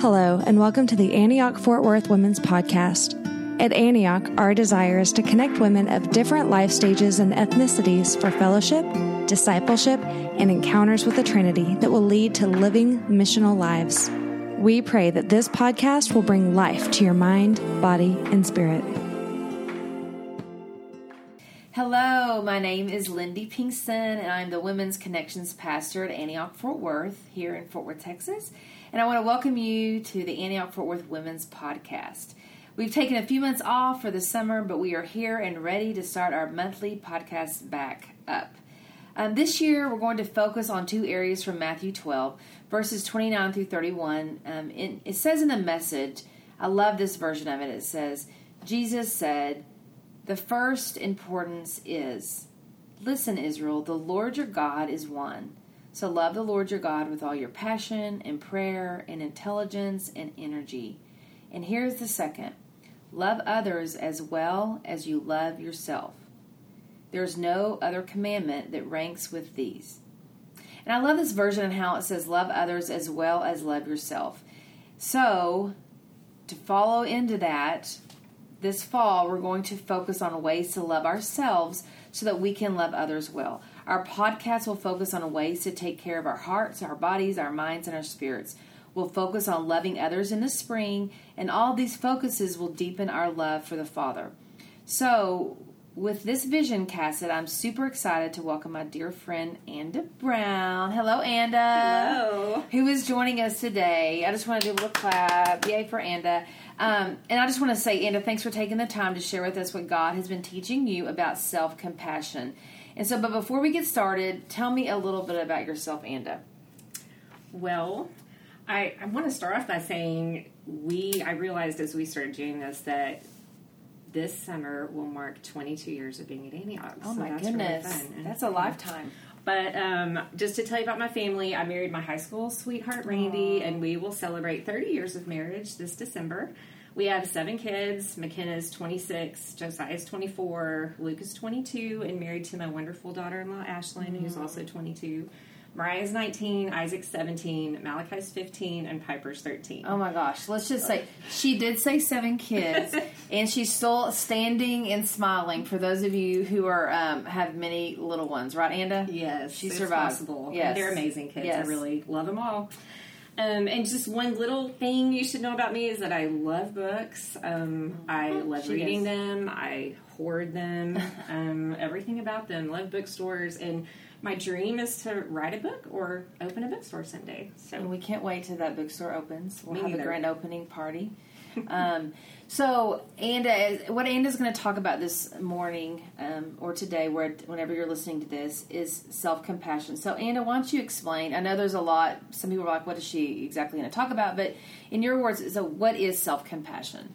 Hello, and welcome to the Antioch Fort Worth Women's Podcast. At Antioch, our desire is to connect women of different life stages and ethnicities for fellowship, discipleship, and encounters with the Trinity that will lead to living missional lives. We pray that this podcast will bring life to your mind, body, and spirit. Hello, my name is Lindy Pinkston, and I'm the Women's Connections Pastor at Antioch Fort Worth here in Fort Worth, Texas. And I want to welcome you to the Antioch Fort Worth Women's Podcast. We've taken a few months off for the summer, but we are here and ready to start our monthly podcast back up. Um, this year, we're going to focus on two areas from Matthew 12, verses 29 through 31. Um, it, it says in the message, I love this version of it. It says, Jesus said, The first importance is, Listen, Israel, the Lord your God is one. So love the Lord your God with all your passion and prayer and intelligence and energy. And here's the second love others as well as you love yourself. There's no other commandment that ranks with these. And I love this version and how it says, love others as well as love yourself. So, to follow into that, this fall we're going to focus on ways to love ourselves so that we can love others well. Our podcast will focus on ways to take care of our hearts, our bodies, our minds, and our spirits. We'll focus on loving others in the spring, and all these focuses will deepen our love for the Father. So, with this vision cassette, I'm super excited to welcome my dear friend Anda Brown. Hello, Anda. Hello. Who is joining us today? I just want to do a little clap. Yay for Anda. Um, and I just want to say, Anda, thanks for taking the time to share with us what God has been teaching you about self compassion. And so, but before we get started, tell me a little bit about yourself, Anda. Well, I, I want to start off by saying we, I realized as we started doing this that this summer will mark 22 years of being at Antioch. Oh so my that's goodness. Really. That's a lifetime. But um, just to tell you about my family, I married my high school sweetheart, Randy, and we will celebrate 30 years of marriage this December. We have seven kids. McKenna's 26, Josiah's 24, Luke is 22, and married to my wonderful daughter in law, Ashlyn, who's also 22. Mariah's 19, Isaac's 17, Malachi's 15, and Piper's 13. Oh my gosh. Let's just say she did say seven kids, and she's still standing and smiling for those of you who are um, have many little ones, right, Anda? Yes, She survived. Possible. Yes. they're amazing kids. Yes. I really love them all. Um, and just one little thing you should know about me is that I love books. Um, I love She reading does. them. I hoard them. um, everything about them. Love bookstores. And my dream is to write a book or open a bookstore someday. So And we can't wait till that bookstore opens. We'll Me have the neither. grand opening party. so, Anda, what Anda's going to talk about this morning um, or today, where, whenever you're listening to this, is self compassion. So, Anda, why don't you explain? I know there's a lot. Some people are like, "What is she exactly going to talk about?" But in your words, so what is self compassion?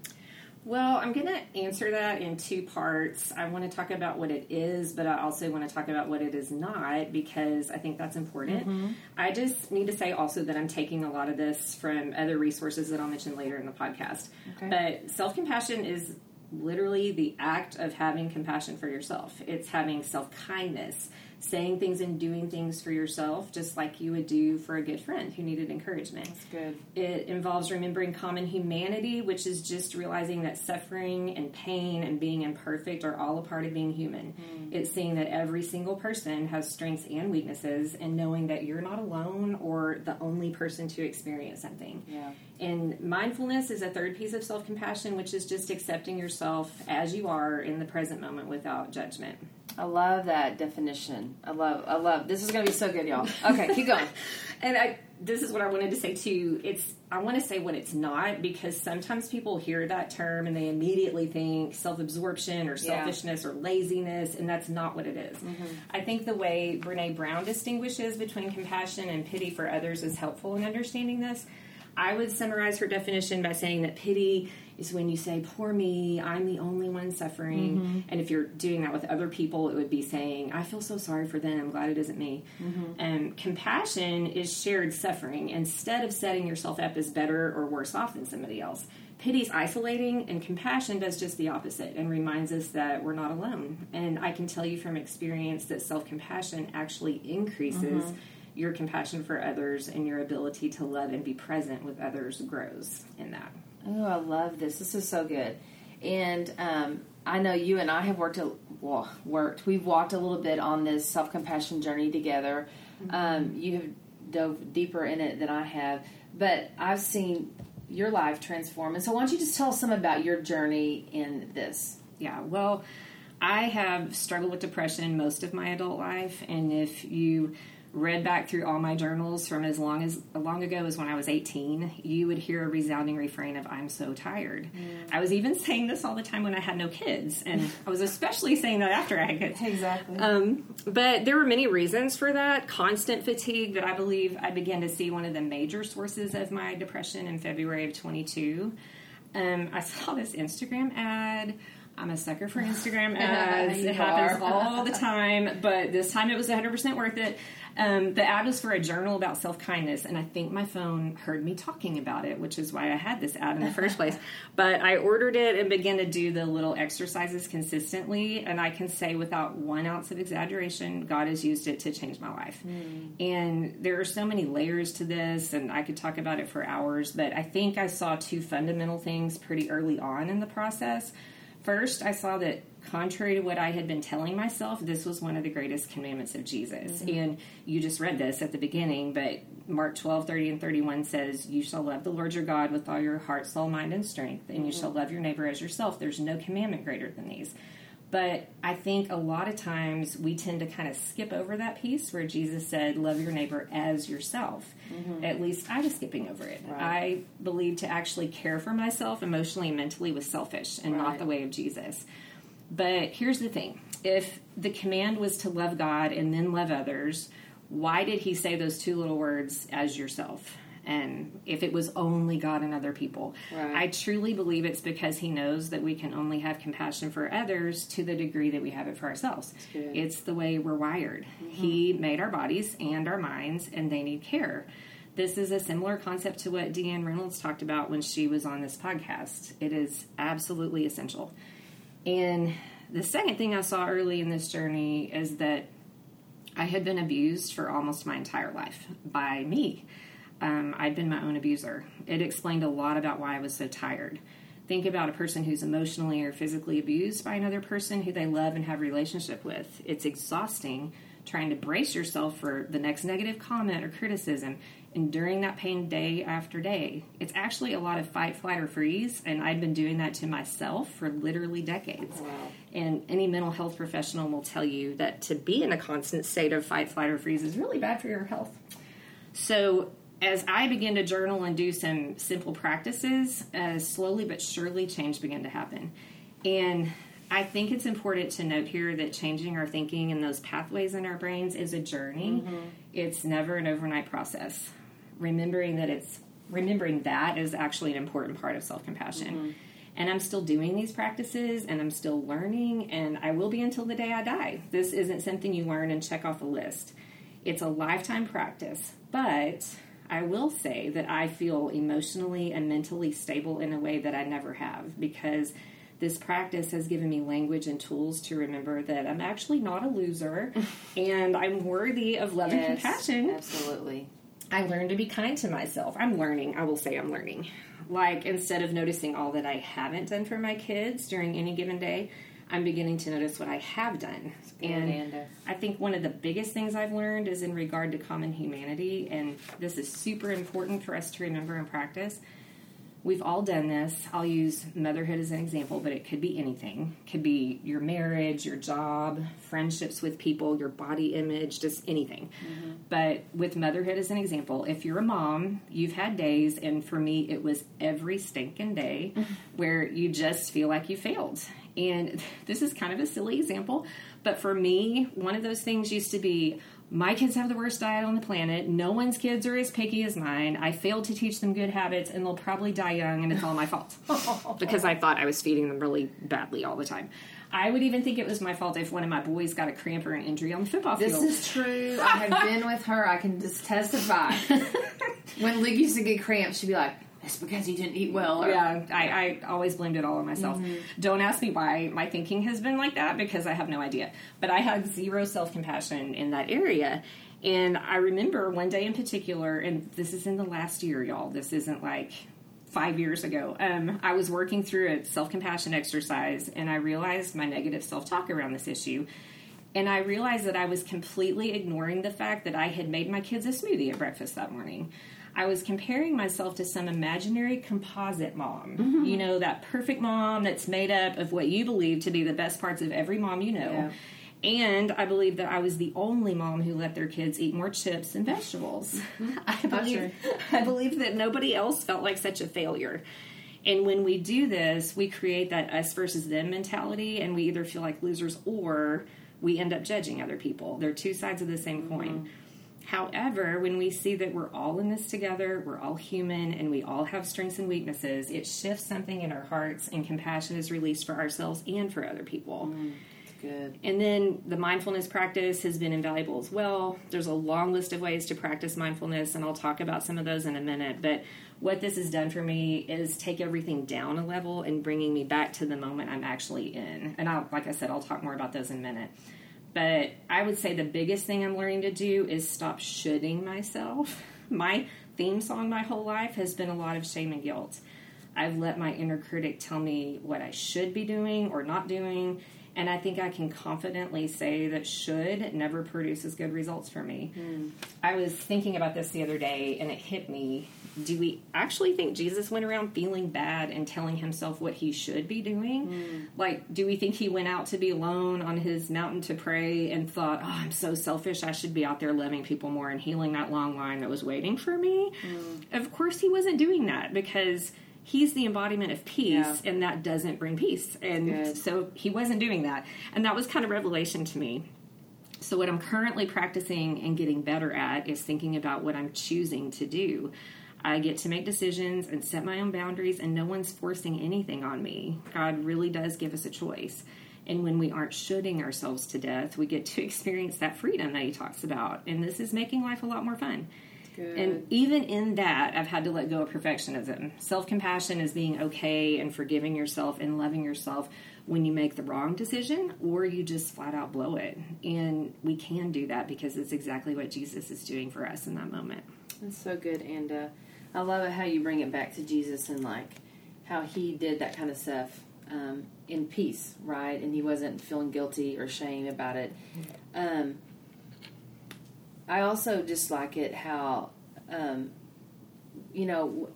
Well, I'm going to answer that in two parts. I want to talk about what it is, but I also want to talk about what it is not because I think that's important. Mm-hmm. I just need to say also that I'm taking a lot of this from other resources that I'll mention later in the podcast. Okay. But self compassion is literally the act of having compassion for yourself, it's having self kindness. Saying things and doing things for yourself, just like you would do for a good friend who needed encouragement. Good. It involves remembering common humanity, which is just realizing that suffering and pain and being imperfect are all a part of being human. Mm. It's seeing that every single person has strengths and weaknesses and knowing that you're not alone or the only person to experience something. Yeah. And mindfulness is a third piece of self compassion, which is just accepting yourself as you are in the present moment without judgment. I love that definition. I love. I love. This is going to be so good, y'all. Okay, keep going. And I, this is what I wanted to say too. It's I want to say what it's not because sometimes people hear that term and they immediately think self-absorption or Yeah. selfishness or laziness, and that's not what it is. Mm-hmm. I think the way Brene Brown distinguishes between compassion and pity for others is helpful in understanding this. I would summarize her definition by saying that pity is when you say, Poor me, I'm the only one suffering. Mm-hmm. And if you're doing that with other people, it would be saying, I feel so sorry for them, I'm glad it isn't me. And compassion is shared suffering instead of setting yourself up as better or worse off than somebody else. Pity's isolating, and compassion does just the opposite and reminds us that we're not alone. And I can tell you from experience that self compassion actually increases mm-hmm. your compassion for others and your ability to love and be present with others grows in that. Oh, I love this. This is so good. And um, I know you and I have worked a, well, worked. We've walked a little bit on this self compassion journey together. Mm-hmm. Um, you have dove deeper in it than I have, but I've seen your life transform. And so, why don't you just tell us some about your journey in this? Yeah, well, I have struggled with depression most of my adult life, and if you read back through all my journals from as long as long ago as when I was 18, you would hear a resounding refrain of "I'm so tired." Mm. I was even saying this all the time when I had no kids, and I was especially saying that after I had kids. Exactly. Um, but there were many reasons for that. Constant fatigue that I believe I began to see one of the major sources of my depression in February of 22. Um, I saw this Instagram ad. I'm a sucker for Instagram ads. it happens all the time, but this time it was 100% worth it. Um, the ad was for a journal about self kindness, and I think my phone heard me talking about it, which is why I had this ad in the first place. But I ordered it and began to do the little exercises consistently, and I can say without one ounce of exaggeration, God has used it to change my life. Mm. And there are so many layers to this, and I could talk about it for hours, but I think I saw two fundamental things pretty early on in the process. First, I saw that contrary to what I had been telling myself, this was one of the greatest commandments of Jesus. Mm-hmm. And you just read this at the beginning, but Mark 12, 30 and 31 says, You shall love the Lord your God with all your heart, soul, mind, and strength, and mm-hmm. you shall love your neighbor as yourself. There's no commandment greater than these. But I think a lot of times we tend to kind of skip over that piece where Jesus said, Love your neighbor as yourself. Mm-hmm. At least I was skipping over it. Right. I believe to actually care for myself emotionally and mentally was selfish and right. not the way of Jesus. But here's the thing if the command was to love God and then love others, why did he say those two little words, as yourself? And if it was only God and other people, right. I truly believe it's because He knows that we can only have compassion for others to the degree that we have it for ourselves. It's the way we're wired. Mm-hmm. He made our bodies and our minds, and they need care. This is a similar concept to what Deanne Reynolds talked about when she was on this podcast. It is absolutely essential. And the second thing I saw early in this journey is that I had been abused for almost my entire life by me. Um, I'd been my own abuser. It explained a lot about why I was so tired. Think about a person who's emotionally or physically abused by another person who they love and have a relationship with. It's exhausting trying to brace yourself for the next negative comment or criticism enduring that pain day after day. It's actually a lot of fight, flight, or freeze, and I've been doing that to myself for literally decades. Wow. And any mental health professional will tell you that to be in a constant state of fight, flight, or freeze is really bad for your health. So, as I began to journal and do some simple practices, uh, slowly but surely change began to happen. And I think it's important to note here that changing our thinking and those pathways in our brains is a journey. Mm-hmm. It's never an overnight process remembering that it's remembering that is actually an important part of self compassion. Mm-hmm. And I'm still doing these practices and I'm still learning, and I will be until the day I die. This isn't something you learn and check off a list, it's a lifetime practice. But I will say that I feel emotionally and mentally stable in a way that I never have because this practice has given me language and tools to remember that I'm actually not a loser and I'm worthy of love yes, and compassion. Absolutely. I learned to be kind to myself. I'm learning. I will say I'm learning. Like instead of noticing all that I haven't done for my kids during any given day, I'm beginning to notice what I have done. And I think one of the biggest things I've learned is in regard to common humanity, and this is super important for us to remember and practice. We've all done this. I'll use motherhood as an example, but it could be anything. It could be your marriage, your job, friendships with people, your body image, just anything. Mm-hmm. But with motherhood as an example, if you're a mom, you've had days, and for me, it was every stinking day where you just feel like you failed. And this is kind of a silly example, but for me, one of those things used to be my kids have the worst diet on the planet. No one's kids are as picky as mine. I failed to teach them good habits, and they'll probably die young, and it's all my fault because I thought I was feeding them really badly all the time. I would even think it was my fault if one of my boys got a cramp or an injury on the football field. This is true. I have been with her. I can just testify. when Luke used to get cramps, she'd be like, it's because you didn't eat well. Or, yeah, I, I always blamed it all on myself. Mm-hmm. Don't ask me why my thinking has been like that because I have no idea. But I had zero self compassion in that area. And I remember one day in particular, and this is in the last year, y'all. This isn't like five years ago. Um, I was working through a self compassion exercise, and I realized my negative self talk around this issue. And I realized that I was completely ignoring the fact that I had made my kids a smoothie at breakfast that morning. I was comparing myself to some imaginary composite mom. Mm-hmm. You know, that perfect mom that's made up of what you believe to be the best parts of every mom you know. Yeah. And I believe that I was the only mom who let their kids eat more chips and vegetables. I believe, I believe that nobody else felt like such a failure. And when we do this, we create that us versus them mentality, and we either feel like losers or we end up judging other people. They're two sides of the same mm-hmm. coin. However, when we see that we're all in this together, we're all human, and we all have strengths and weaknesses, it shifts something in our hearts, and compassion is released for ourselves and for other people. Mm, good. And then the mindfulness practice has been invaluable as well. There's a long list of ways to practice mindfulness, and I'll talk about some of those in a minute. But what this has done for me is take everything down a level and bringing me back to the moment I'm actually in. And I'll, like I said, I'll talk more about those in a minute. But I would say the biggest thing I'm learning to do is stop shoulding myself. My theme song my whole life has been a lot of shame and guilt. I've let my inner critic tell me what I should be doing or not doing, and I think I can confidently say that should never produces good results for me. Mm. I was thinking about this the other day and it hit me. Do we actually think Jesus went around feeling bad and telling himself what he should be doing? Mm. Like, do we think he went out to be alone on his mountain to pray and thought, oh, I'm so selfish, I should be out there loving people more and healing that long line that was waiting for me? Mm. Of course, he wasn't doing that because he's the embodiment of peace yeah. and that doesn't bring peace. And so he wasn't doing that. And that was kind of revelation to me. So what i'm currently practicing and getting better at is thinking about what i'm choosing to do. I get to make decisions and set my own boundaries and no one's forcing anything on me. God really does give us a choice. And when we aren't shooting ourselves to death we get to experience that freedom that he talks about. And this is making life a lot more fun Good. And even in that, I've had to let go of perfectionism. Self compassion is being okay and forgiving yourself and loving yourself when you make the wrong decision or you just flat out blow it. And we can do that because it's exactly what Jesus is doing for us in that moment. That's so good. And uh, I love it how you bring it back to Jesus and like how he did that kind of stuff um, in peace, right? And he wasn't feeling guilty or shame about it. Um, I also just like it how, um, you know,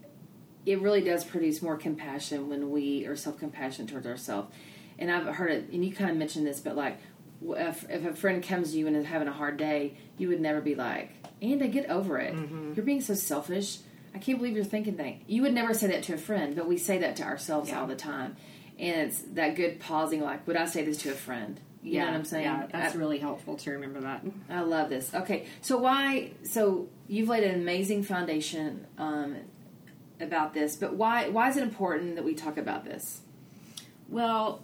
it really does produce more compassion when we are self compassion towards ourselves. And I've heard it, and you kind of mentioned this, but like, if, if, a friend comes to you and is having a hard day, you would never be like, "And get over it. Mm-hmm. You're being so selfish. I can't believe you're thinking that." You would never say that to a friend, but we say that to ourselves yeah. all the time. And it's that good pausing, like, would I say this to a friend? You yeah, know what I'm saying? Yeah, that's I, really helpful to remember that. I love this. Okay, so why? So you've laid an amazing foundation um, about this, but why? Why is it important that we talk about this? Well,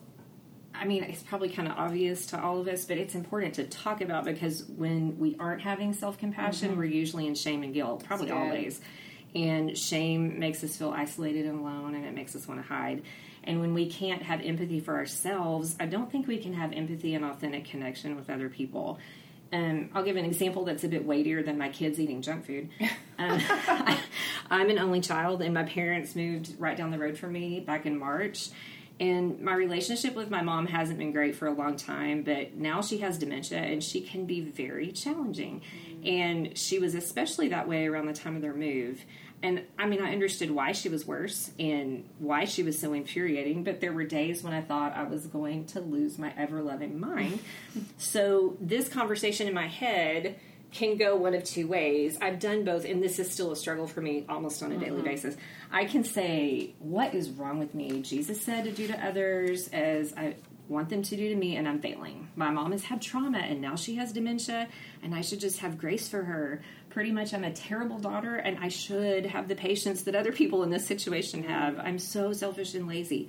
I mean, it's probably kind of obvious to all of us, but it's important to talk about because when we aren't having self compassion, mm-hmm. we're usually in shame and guilt, probably always. And shame makes us feel isolated and alone, and it makes us want to hide. And when we can't have empathy for ourselves, I don't think we can have empathy and authentic connection with other people. Um, I'll give an example that's a bit weightier than my kids eating junk food. Um, I, I'm an only child, and my parents moved right down the road from me back in March. And my relationship with my mom hasn't been great for a long time, but now she has dementia and she can be very challenging. Mm-hmm. And she was especially that way around the time of their move. And I mean, I understood why she was worse and why she was so infuriating, but there were days when I thought I was going to lose my ever loving mind. so, this conversation in my head can go one of two ways. I've done both, and this is still a struggle for me almost on a daily mm-hmm. basis. I can say, What is wrong with me? Jesus said to do to others as I want them to do to me, and I'm failing. My mom has had trauma, and now she has dementia, and I should just have grace for her pretty much I'm a terrible daughter and I should have the patience that other people in this situation have. I'm so selfish and lazy.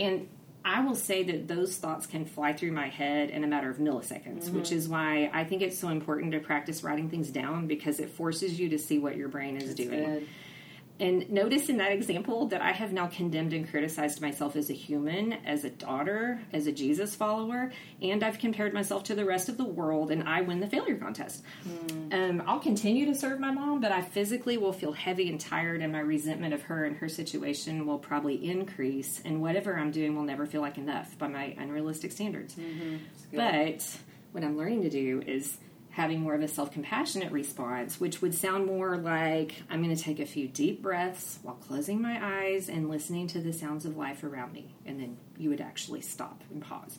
And I will say that those thoughts can fly through my head in a matter of milliseconds, mm-hmm. which is why I think it's so important to practice writing things down because it forces you to see what your brain is That's doing. Good. And notice in that example that I have now condemned and criticized myself as a human, as a daughter, as a Jesus follower, and I've compared myself to the rest of the world, and I win the failure contest. Mm. Um, I'll continue to serve my mom, but I physically will feel heavy and tired, and my resentment of her and her situation will probably increase, and whatever I'm doing will never feel like enough by my unrealistic standards. Mm-hmm. But what I'm learning to do is having more of a self compassionate response, which would sound more like I'm going to take a few deep breaths while closing my eyes and listening to the sounds of life around me. And then you would actually stop and pause.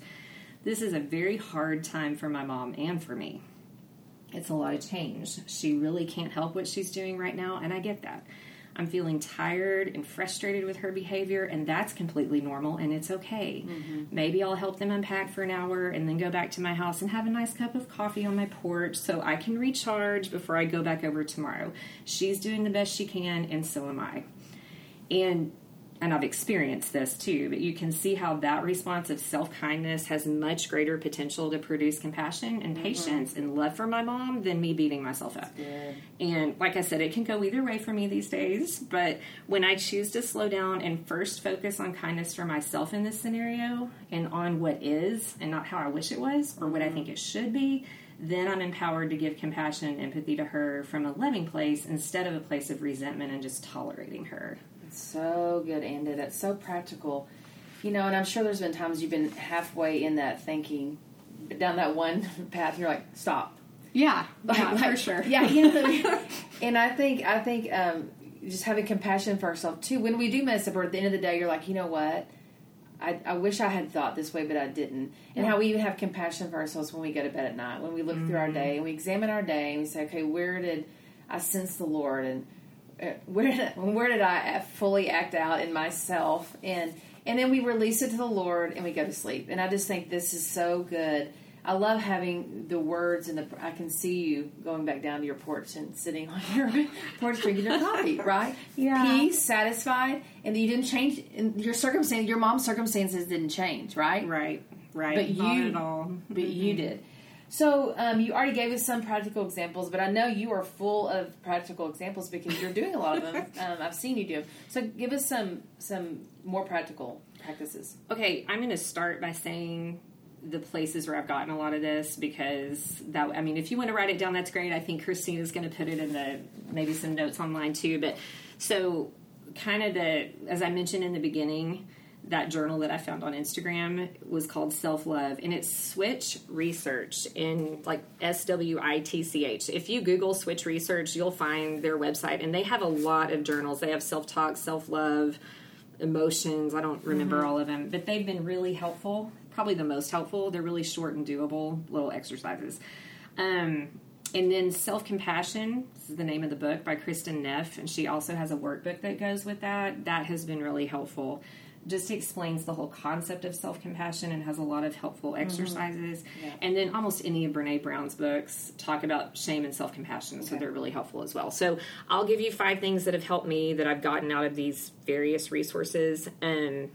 This is a very hard time for my mom and for me. It's a lot of change. She really can't help what she's doing right now, and I get that. I'm feeling tired and frustrated with her behavior, and that's completely normal and it's okay. Mm-hmm. Maybe I'll help them unpack for an hour and then go back to my house and have a nice cup of coffee on my porch so I can recharge before I go back over tomorrow. She's doing the best she can, and so am I. And and I've experienced this too, but you can see how that response of self kindness has much greater potential to produce compassion and mm-hmm. patience mm-hmm. and love for my mom than me beating myself up. And like I said, it can go either way for me these days, but when I choose to slow down and first focus on kindness for myself in this scenario and on what is and not how I wish it was or what I think it should be, then I'm empowered to give compassion and empathy to her from a loving place instead of a place of resentment and just tolerating her. So good, Anda. That's so practical. You know, and I'm sure there's been times you've been halfway in that thinking, down that one path, you're like, stop. Yeah, yeah, like, for sure. Yeah, you know, and I think I think um, just having compassion for ourselves too. When we do mess up, or at the end of the day, you're like, you know what? I, I wish I had thought this way, but I didn't. And yeah. how we even have compassion for ourselves when we go to bed at night, when we look mm-hmm. through our mm-hmm. day and we examine our day and we say, okay, where did I sense the Lord and where did I, where did I fully act out in myself and and then we release it to the Lord and we go to sleep. And I just think this is so good. I love having the words and the. I can see you going back down to your porch and sitting on your porch drinking your coffee, right? Yeah. Peace, satisfied, and you didn't change. And your circumstance, your mom's circumstances didn't change, right? Right. Right. But Not you, at all. But mm-hmm. you did. So um, you already gave us some practical examples, but I know you are full of practical examples because you're doing a lot of them. um, I've seen you do. So give us some some more practical practices. Okay, I'm going to start by saying the places where I've gotten a lot of this because that I mean if you want to write it down that's great. I think Christine is going to put it in the maybe some notes online too, but so kind of the as I mentioned in the beginning, that journal that I found on Instagram was called Self Love, and it's Switch Research in like S W I T C H. If you Google Switch Research, you'll find their website, and they have a lot of journals. They have self talk, self love, emotions. I don't remember mm-hmm. all of them, but they've been really helpful. Probably the most helpful. They're really short and doable little exercises. Um, and then Self Compassion, this is the name of the book by Kristin Neff, and she also has a workbook that goes with that. That has been really helpful just explains the whole concept of self compassion and has a lot of helpful mm-hmm. exercises. Mm-hmm. Yeah. And then almost any of Brene Brown's books talk about shame and self compassion, okay. so they're really helpful as well. So I'll give you five things that have helped me that I've gotten out of these various resources. And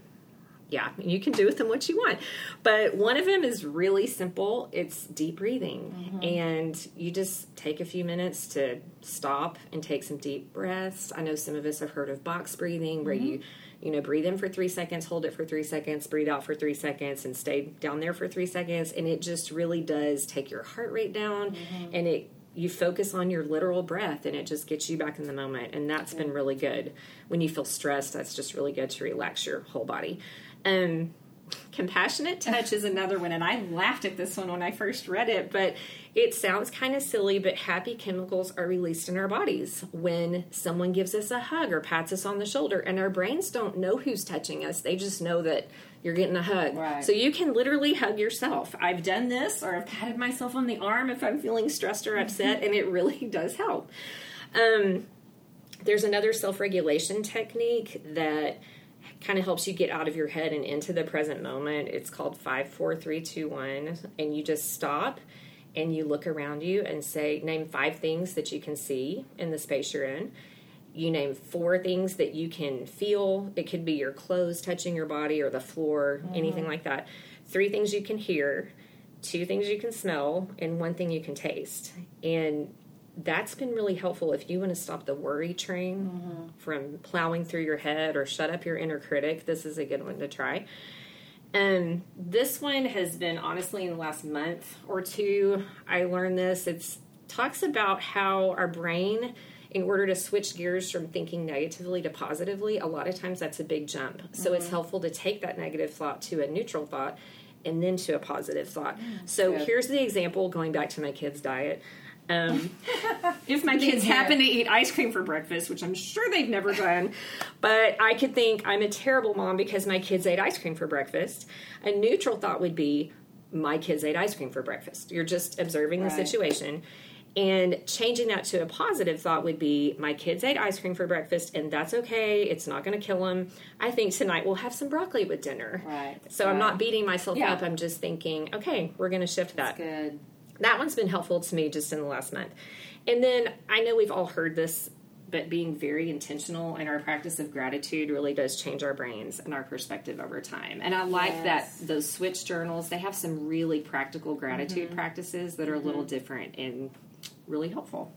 yeah, you can do with them what you want. But one of them is really simple it's deep breathing. Mm-hmm. And you just take a few minutes to stop and take some deep breaths. I know some of us have heard of box breathing where mm-hmm. you you know, breathe in for three seconds, hold it for three seconds, breathe out for three seconds, and stay down there for three seconds. And it just really does take your heart rate down mm-hmm. and it you focus on your literal breath and it just gets you back in the moment and that's been really good when you feel stressed that's just really good to relax your whole body um, compassionate touch is another one and i laughed at this one when i first read it but it sounds kind of silly, but happy chemicals are released in our bodies when someone gives us a hug or pats us on the shoulder, and our brains don't know who's touching us. They just know that you're getting a hug. Right. So you can literally hug yourself. I've done this, or I've patted myself on the arm if I'm feeling stressed or upset, and it really does help. Um, there's another self regulation technique that kind of helps you get out of your head and into the present moment. It's called five, four, three, two, one, and you just stop and you look around you and say, name five things that you can see in the space you're in. You name four things that you can feel. It could be your clothes touching your body or the floor, mm-hmm. anything like that. Three things you can hear, two things you can smell, and one thing you can taste. And that's been really helpful if you want to stop the worry train mm-hmm. from plowing through your head or shut up your inner critic. This is a good one to try. And this one has been honestly in the last month or two. I learned this. It talks about how our brain, in order to switch gears from thinking negatively to positively, a lot of times that's a big jump. So mm-hmm. it's helpful to take that negative thought to a neutral thought and then to a positive thought. Mm, so good. here's the example going back to my kids' diet. Um, if my kids happen to eat ice cream for breakfast, which I'm sure they've never done, but I could think I'm a terrible mom because my kids ate ice cream for breakfast. A neutral thought would be, my kids ate ice cream for breakfast. You're just observing right. the situation. And changing that to a positive thought would be my kids ate ice cream for breakfast, and that's okay. It's not going to kill them. I think tonight we'll have some broccoli with dinner. Right. So right. I'm not beating myself yeah. up. I'm just thinking, okay, we're going to shift that. That's good. That one's been helpful to me just in the last month. And then I know we've all heard this, but being very intentional in our practice of gratitude really does change our brains and our perspective over time. And I like yes. that those switch journals, they have some really practical gratitude mm-hmm. practices that are mm-hmm. a little mm-hmm. different and really helpful.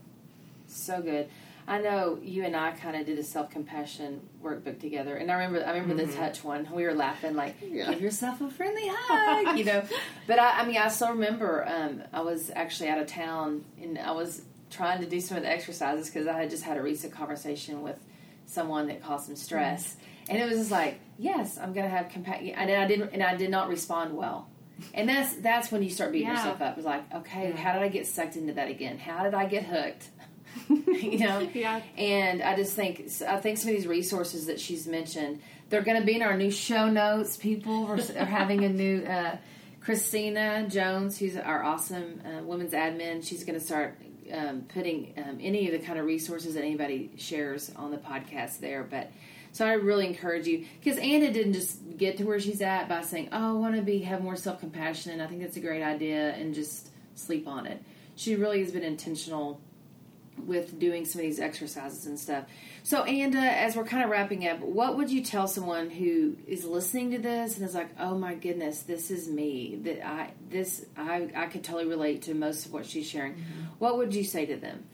So good. I know you and I kind of did a self compassion workbook together, and I remember I remember mm-hmm. the touch one. We were laughing like, yeah. "Give yourself a friendly hug," you know. But I, I mean, I still remember um, I was actually out of town, and I was trying to do some of the exercises because I had just had a recent conversation with someone that caused some stress, mm-hmm. and it was just like, "Yes, I'm going to have compassion," and I didn't, and I did not respond well. And that's that's when you start beating yeah. yourself up. It's like, okay, how did I get sucked into that again? How did I get hooked? you know? Yeah. And I just think I think some of these resources that she's mentioned, they're going to be in our new show notes. People are, having a new uh, Christina Jones, who's our awesome uh, women's admin. She's going to start um, putting um, any of the kind of resources that anybody shares on the podcast there. But so I really encourage you because Anda didn't just get to where she's at by saying, "Oh, I want to be have more self compassion," and I think that's a great idea, and just sleep on it. She really has been intentional with doing some of these exercises and stuff. So, Anda, as we're kind of wrapping up, what would you tell someone who is listening to this and is like, "Oh my goodness, this is me. That I this I I could totally relate to most of what she's sharing." Mm-hmm. What would you say to them?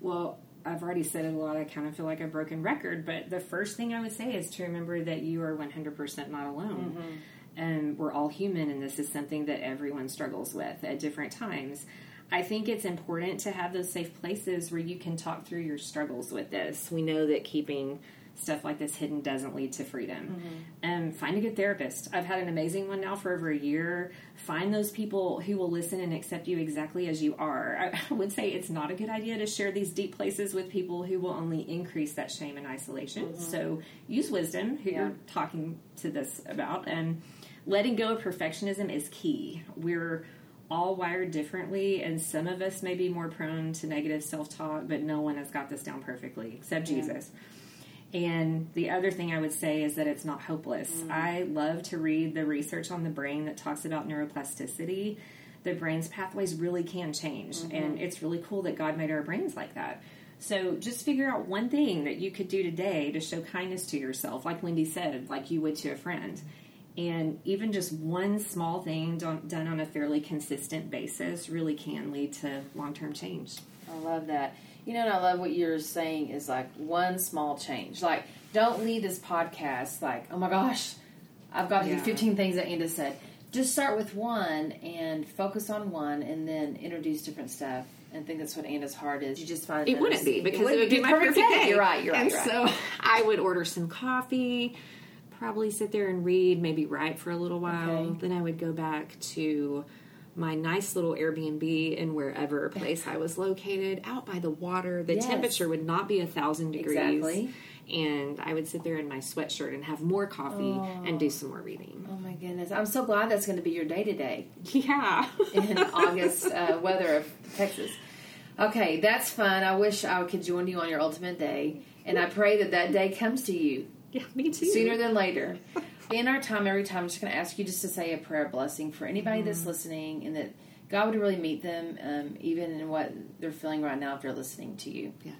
Well, I've already said it a lot. I kind of feel like a broken record, but the first thing I would say is to remember that you are 100% not alone. Mm-hmm. And we're all human, and this is something that everyone struggles with at different times. I think it's important to have those safe places where you can talk through your struggles with this. We know that keeping stuff like this hidden doesn't lead to freedom. Mm-hmm. Um, find a good therapist. I've had an amazing one now for over a year. Find those people who will listen and accept you exactly as you are. I would say it's not a good idea to share these deep places with people who will only increase that shame and isolation. Mm-hmm. So use wisdom, who yeah. you're talking to this about, and letting go of perfectionism is key. We're all wired differently, and some of us may be more prone to negative self talk, but no one has got this down perfectly except yeah. Jesus. And the other thing I would say is that it's not hopeless. Mm. I love to read the research on the brain that talks about neuroplasticity. The brain's pathways really can change, mm-hmm. and it's really cool that God made our brains like that. So just figure out one thing that you could do today to show kindness to yourself, like Lindy said, like you would to a friend. And even just one small thing done, done on a fairly consistent basis really can lead to long term change. I love that. You know, and I love what you're saying is like one small change. Like, don't leave this podcast like, oh my gosh, I've got to yeah. do 15 things that Anda said. Just start with one and focus on one and then introduce different stuff. And I think that's what Anda's heart is. You just find it wouldn't be because it, it would be, be my perfect, perfect day. You're right. You're right. And you're right. so I would order some coffee probably sit there and read, maybe write for a little while. Okay. Then I would go back to my nice little Airbnb in wherever place I was located, out by the water. The yes. temperature would not be a thousand degrees. Exactly. And I would sit there in my sweatshirt and have more coffee oh. and do some more reading. Oh my goodness. I'm so glad that's going to be your day today. Yeah. in August uh, weather of Texas. Okay, that's fun. I wish I could join you on your ultimate day. And I pray that that day comes to you yeah, me too. Sooner than later. In our time, every time, I'm just going to ask you just to say a prayer blessing for anybody mm-hmm. that's listening and that God would really meet them, um, even in what they're feeling right now if they're listening to you. Yeah.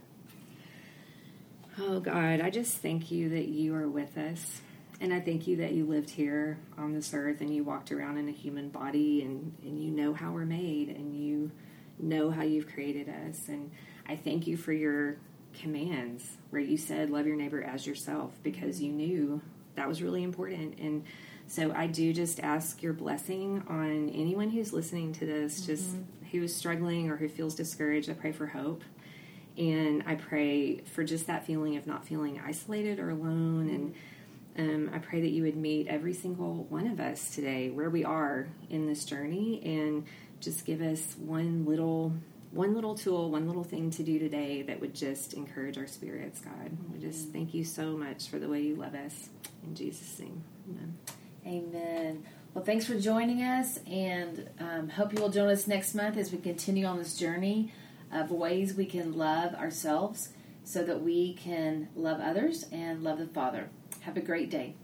Oh, God, I just thank you that you are with us. And I thank you that you lived here on this earth and you walked around in a human body and, and you know how we're made and you know how you've created us. And I thank you for your commands where you said, Love your neighbor as yourself because you knew that was really important. And so I do just ask your blessing on anyone who's listening to this, mm-hmm. just who is struggling or who feels discouraged. I pray for hope. And I pray for just that feeling of not feeling isolated or alone. And um, I pray that you would meet every single one of us today where we are in this journey and just give us one little one little tool, one little thing to do today that would just encourage our spirits, God. We just mm-hmm. thank you so much for the way you love us. In Jesus' name, amen. Amen. Well, thanks for joining us, and um, hope you will join us next month as we continue on this journey of ways we can love ourselves so that we can love others and love the Father. Have a great day.